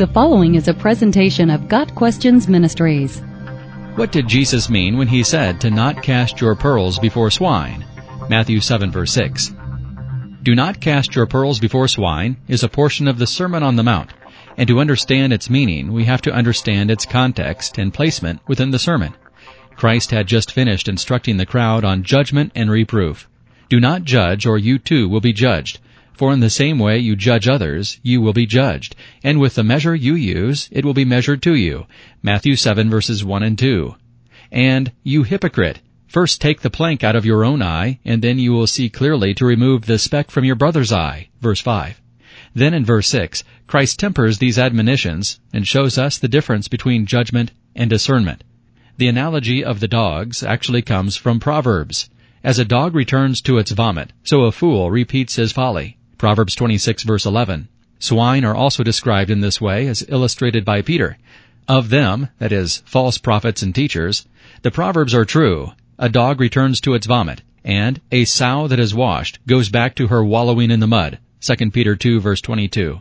The following is a presentation of Got Questions Ministries. What did Jesus mean when he said to not cast your pearls before swine? Matthew 7 verse 6. Do not cast your pearls before swine is a portion of the Sermon on the Mount, and to understand its meaning we have to understand its context and placement within the sermon. Christ had just finished instructing the crowd on judgment and reproof. Do not judge or you too will be judged. For in the same way you judge others, you will be judged. And with the measure you use, it will be measured to you. Matthew 7 verses 1 and 2. And, you hypocrite, first take the plank out of your own eye, and then you will see clearly to remove the speck from your brother's eye. Verse 5. Then in verse 6, Christ tempers these admonitions and shows us the difference between judgment and discernment. The analogy of the dogs actually comes from Proverbs. As a dog returns to its vomit, so a fool repeats his folly. Proverbs 26 verse 11. Swine are also described in this way as illustrated by Peter. Of them, that is, false prophets and teachers, the Proverbs are true. A dog returns to its vomit, and a sow that is washed goes back to her wallowing in the mud. 2 Peter 2 verse 22.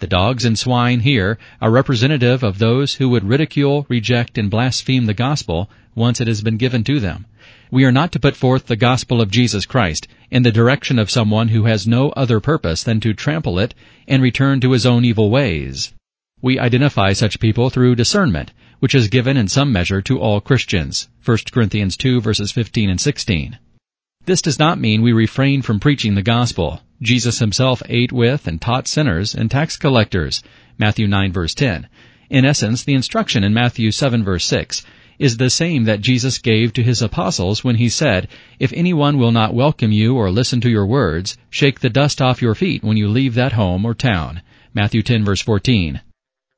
The dogs and swine here are representative of those who would ridicule, reject, and blaspheme the gospel once it has been given to them. We are not to put forth the gospel of Jesus Christ in the direction of someone who has no other purpose than to trample it and return to his own evil ways. We identify such people through discernment, which is given in some measure to all Christians. 1 Corinthians 2 verses 15 and 16. This does not mean we refrain from preaching the gospel. Jesus himself ate with and taught sinners and tax collectors. Matthew 9 verse 10. In essence, the instruction in Matthew 7 verse 6 is the same that Jesus gave to his apostles when he said, If anyone will not welcome you or listen to your words, shake the dust off your feet when you leave that home or town. Matthew 10 verse 14.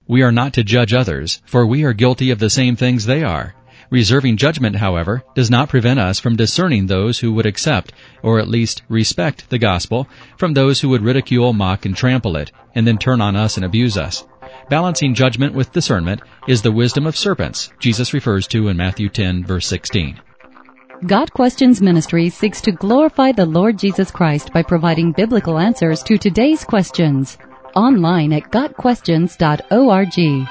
We are not to judge others, for we are guilty of the same things they are. Reserving judgment, however, does not prevent us from discerning those who would accept, or at least respect, the gospel from those who would ridicule, mock, and trample it, and then turn on us and abuse us. Balancing judgment with discernment is the wisdom of serpents Jesus refers to in Matthew 10 verse 16. Got Questions Ministry seeks to glorify the Lord Jesus Christ by providing biblical answers to today's questions. Online at GotQuestions.org.